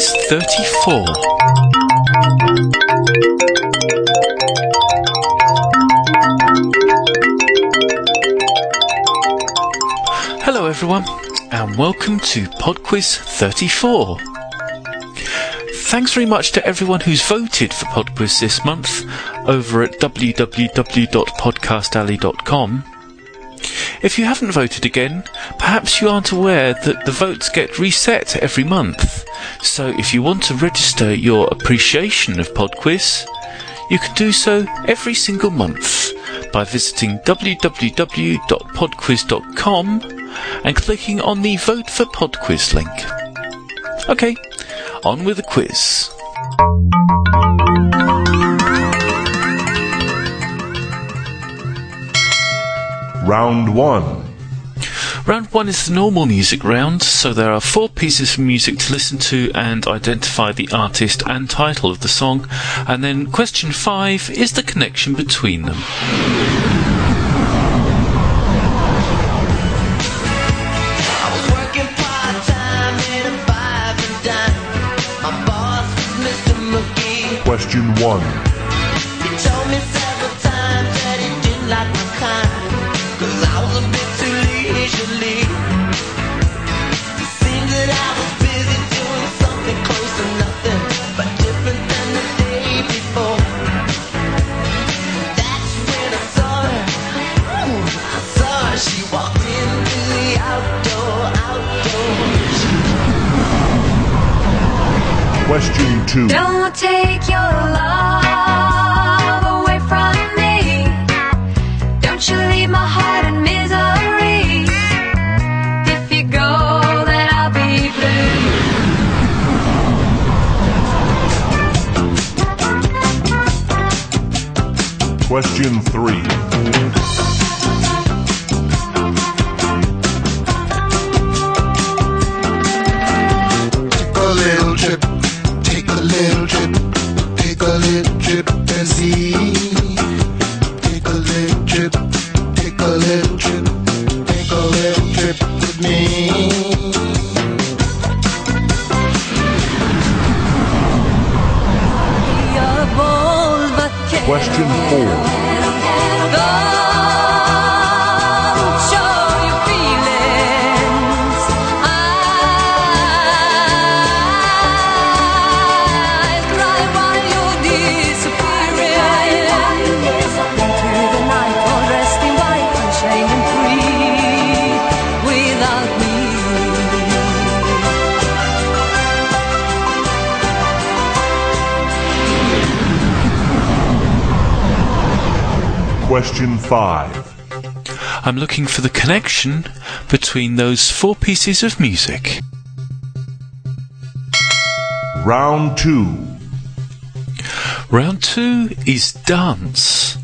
Quiz 34. Hello, everyone, and welcome to Pod Quiz 34. Thanks very much to everyone who's voted for Pod Quiz this month over at www.podcastalley.com. If you haven't voted again, perhaps you aren't aware that the votes get reset every month. So if you want to register your appreciation of PodQuiz, you can do so every single month by visiting www.podquiz.com and clicking on the Vote for PodQuiz link. Okay, on with the quiz. Round 1. Round one is the normal music round, so there are four pieces of music to listen to and identify the artist and title of the song. And then question five is the connection between them. Question 1 Question 3. Question 4. Question 5. I'm looking for the connection between those four pieces of music. Round 2. Round two is dance.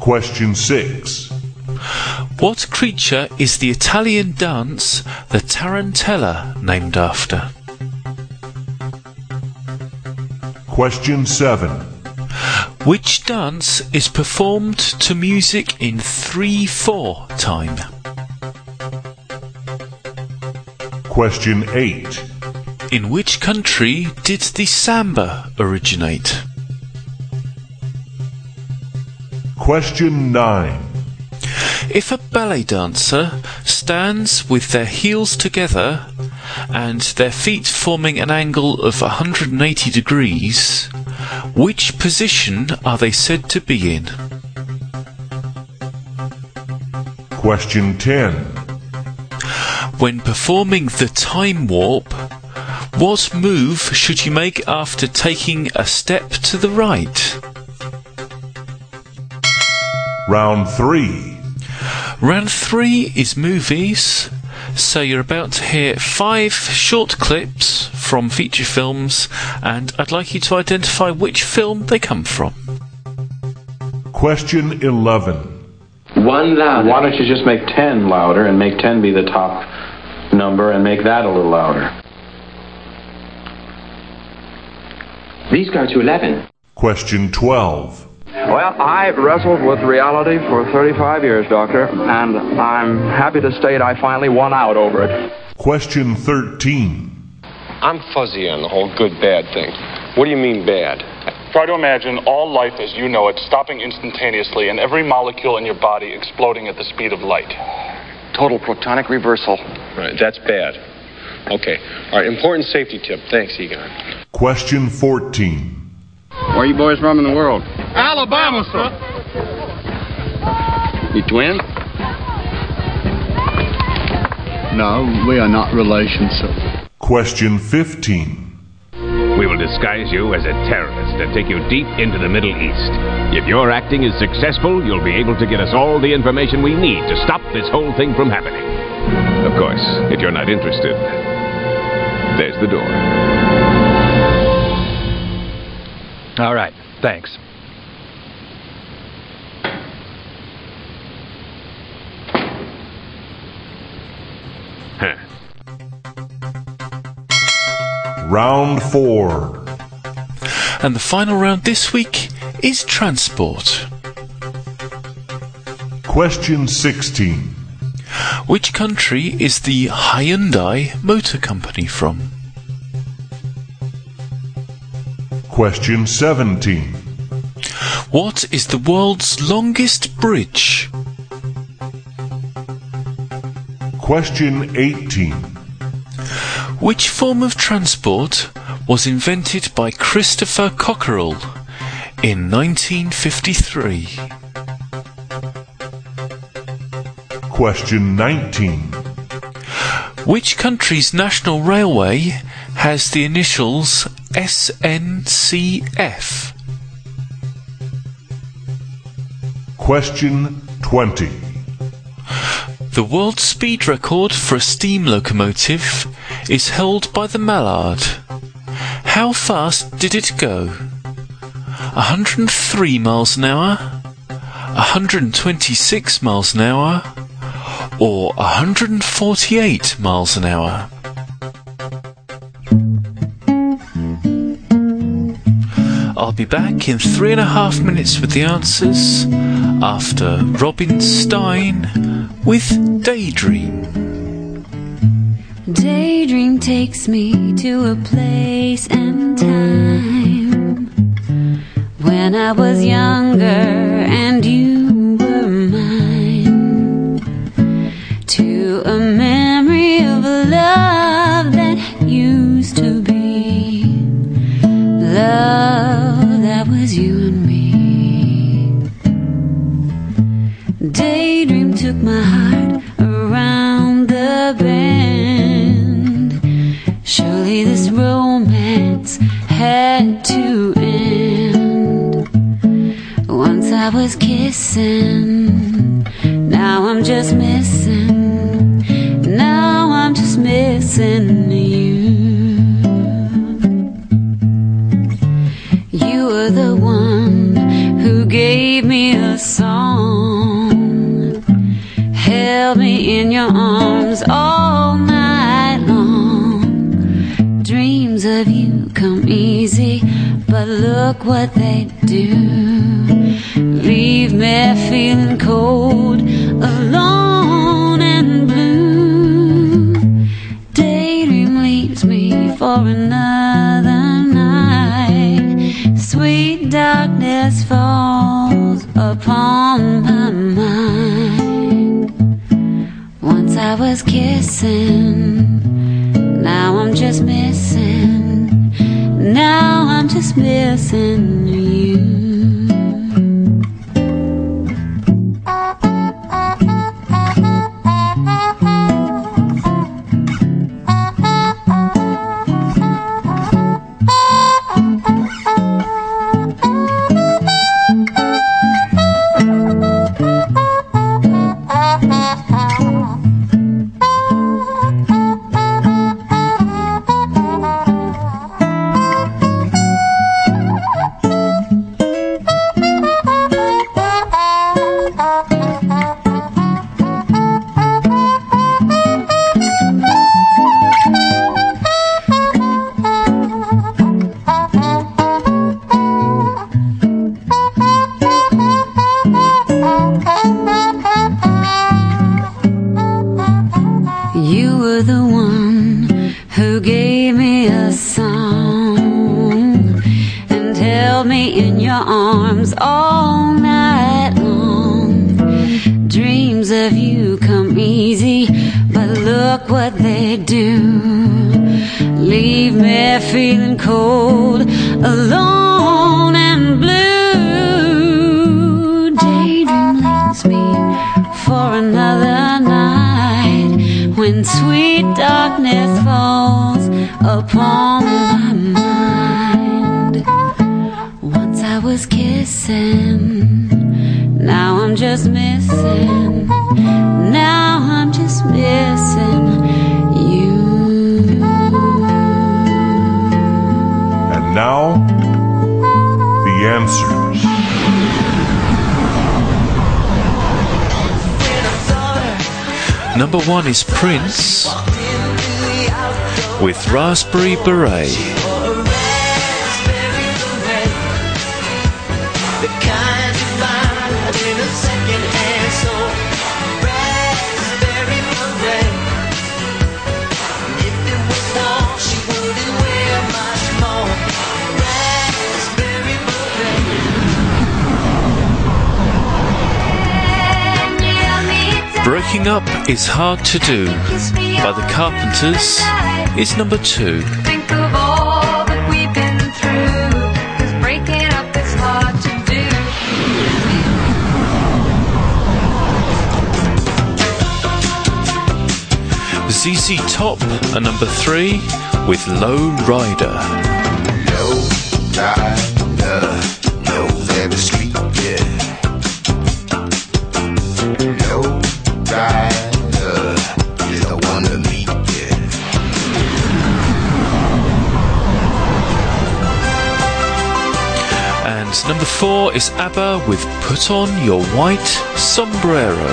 Question 6. What creature is the Italian dance the Tarantella named after? Question 7. Which dance is performed to music in 3 4 time? Question 8. In which country did the samba originate? Question 9. If a ballet dancer stands with their heels together and their feet forming an angle of 180 degrees, which position are they said to be in? Question 10. When performing the time warp, what move should you make after taking a step to the right? Round 3. Round three is movies. So you're about to hear five short clips from feature films, and I'd like you to identify which film they come from. Question 11. One louder. Why don't you just make 10 louder and make 10 be the top number and make that a little louder? These go to 11. Question 12. Well, I've wrestled with reality for 35 years, Doctor, and I'm happy to state I finally won out over it. Question 13. I'm fuzzy on the whole good bad thing. What do you mean bad? Try to imagine all life as you know it stopping instantaneously and every molecule in your body exploding at the speed of light. Total protonic reversal. Right, that's bad. Okay. All right, important safety tip. Thanks, Egon. Question 14. Where you boys from in the world? Alabama, sir. You twins? No, we are not relations, sir. Question 15. We will disguise you as a terrorist and take you deep into the Middle East. If your acting is successful, you'll be able to get us all the information we need to stop this whole thing from happening. Of course, if you're not interested, there's the door. All right, thanks. Round 4. And the final round this week is transport. Question 16. Which country is the Hyundai Motor Company from? Question 17. What is the world's longest bridge? Question 18. Which form of transport was invented by Christopher Cockerell in 1953? Question 19. Which country's national railway has the initials SNCF? Question 20. The world speed record for a steam locomotive is held by the Mallard. How fast did it go? 103 miles an hour, 126 miles an hour, or 148 miles an hour? I'll be back in three and a half minutes with the answers after Robin Stine with Daydream. Daydream takes me to a place and time. When I was younger and you end. Once I was kissing, now I'm just missing. Now I'm just missing you. You were the one who gave me a song, held me in your arms all night look what they do. Leave me feeling cold, alone and blue. Daydream leaves me for another night. Sweet darkness falls upon my mind. Once I was kissing, now I'm just missing. Now I'm just missing you. All night long. Dreams of you come easy, but look what they do. Leave me feeling cold, alone and blue. Daydream leads me for another night when sweet darkness falls upon my mind. Was kissing, now I'm just missing. Now I'm just missing you. And now, the answers. Number one is Prince with Raspberry Beret. Breaking Up is Hard to Do by the Carpenters is number two. Think of all that we've been through. 'Cause breaking up is hard to do. ZZ Top are number three with Low Rider. No rider, four is ABBA with Put On Your White Sombrero.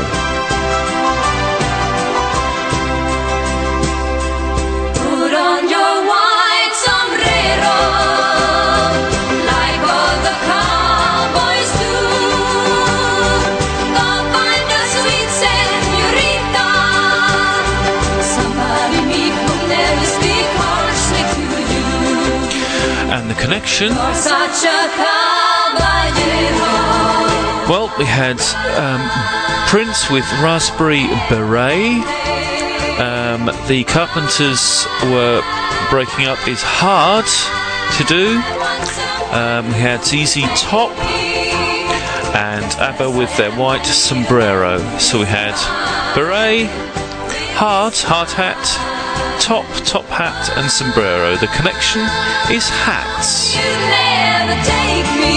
Put on your white sombrero, like all the cowboys do. Go find a sweet senorita, somebody meek who'll never speak harshly to you. And the connection. Well, we had um, Prince with Raspberry Beret. Um, the Carpenters were breaking up is hard to do. Um, we had ZZ Top and ABBA with their white sombrero. So we had beret, hard, hard hat, top, top hat, and sombrero. The connection is hats. Never take me.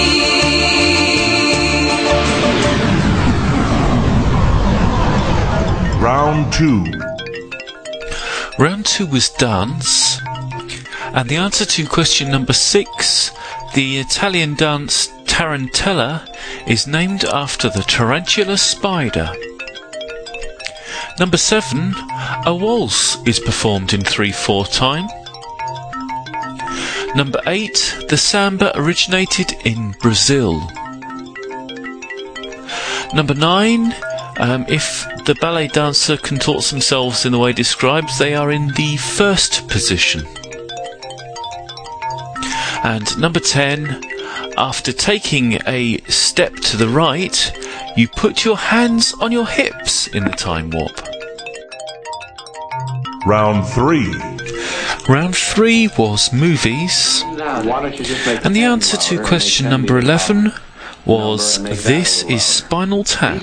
Round two. Round two was dance, and the answer to question number six, the Italian dance Tarantella, is named after the tarantula spider. Number seven, a waltz is performed in 3 4 time. Number eight, the samba originated in Brazil. Number nine, um, if the ballet dancer contorts themselves in the way described, they are in the first position. And number 10, after taking a step to the right, you put your hands on your hips in the time warp. Round three. Round three was movies. And the answer to question number 11 was This is Spinal Tap.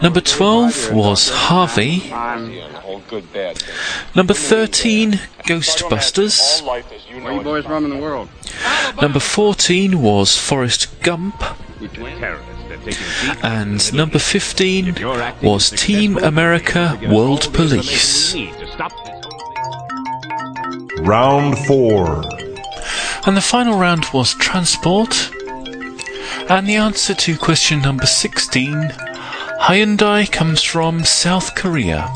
Number 12 was Harvey. Number 13, Ghostbusters. Number 14 was Forrest Gump. Terrorists are taking deep And number 15 was Team America World Police. need to stop this Round four. And the final round was transport. And the answer to question number 16 Hyundai comes from South Korea.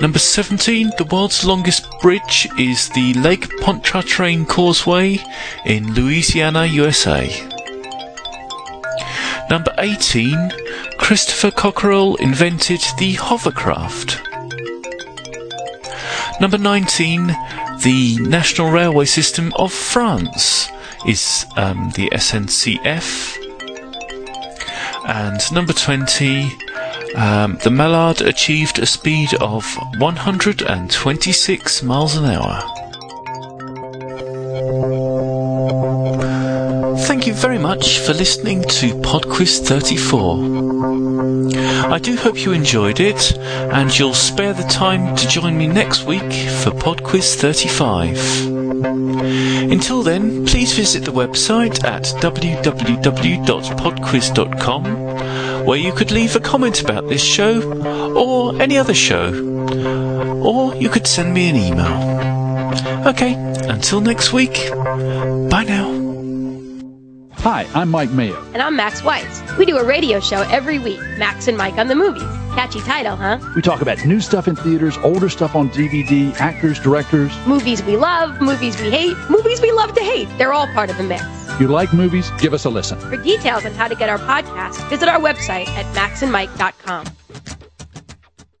Number 17, the world's longest bridge is the Lake Pontchartrain Causeway in Louisiana, USA. Number 18, Christopher Cockerell invented the hovercraft. Number 19, the National Railway System of France is um, the SNCF. And number 20, um, the Mallard achieved a speed of 126 miles an hour. Very much for listening to PodQuiz 34. I do hope you enjoyed it, and you'll spare the time to join me next week for PodQuiz 35. Until then, please visit the website at www.podquiz.com where you could leave a comment about this show or any other show. Or you could send me an email. Okay, until next week, bye now. Hi, I'm Mike Mayo. And I'm Max Weiss. We do a radio show every week, Max and Mike on the movies. Catchy title, huh? We talk about new stuff in theaters, older stuff on DVD, actors, directors. Movies we love, movies we hate, movies we love to hate. They're all part of the mix. You like movies? Give us a listen. For details on how to get our podcast, visit our website at maxandmike.com.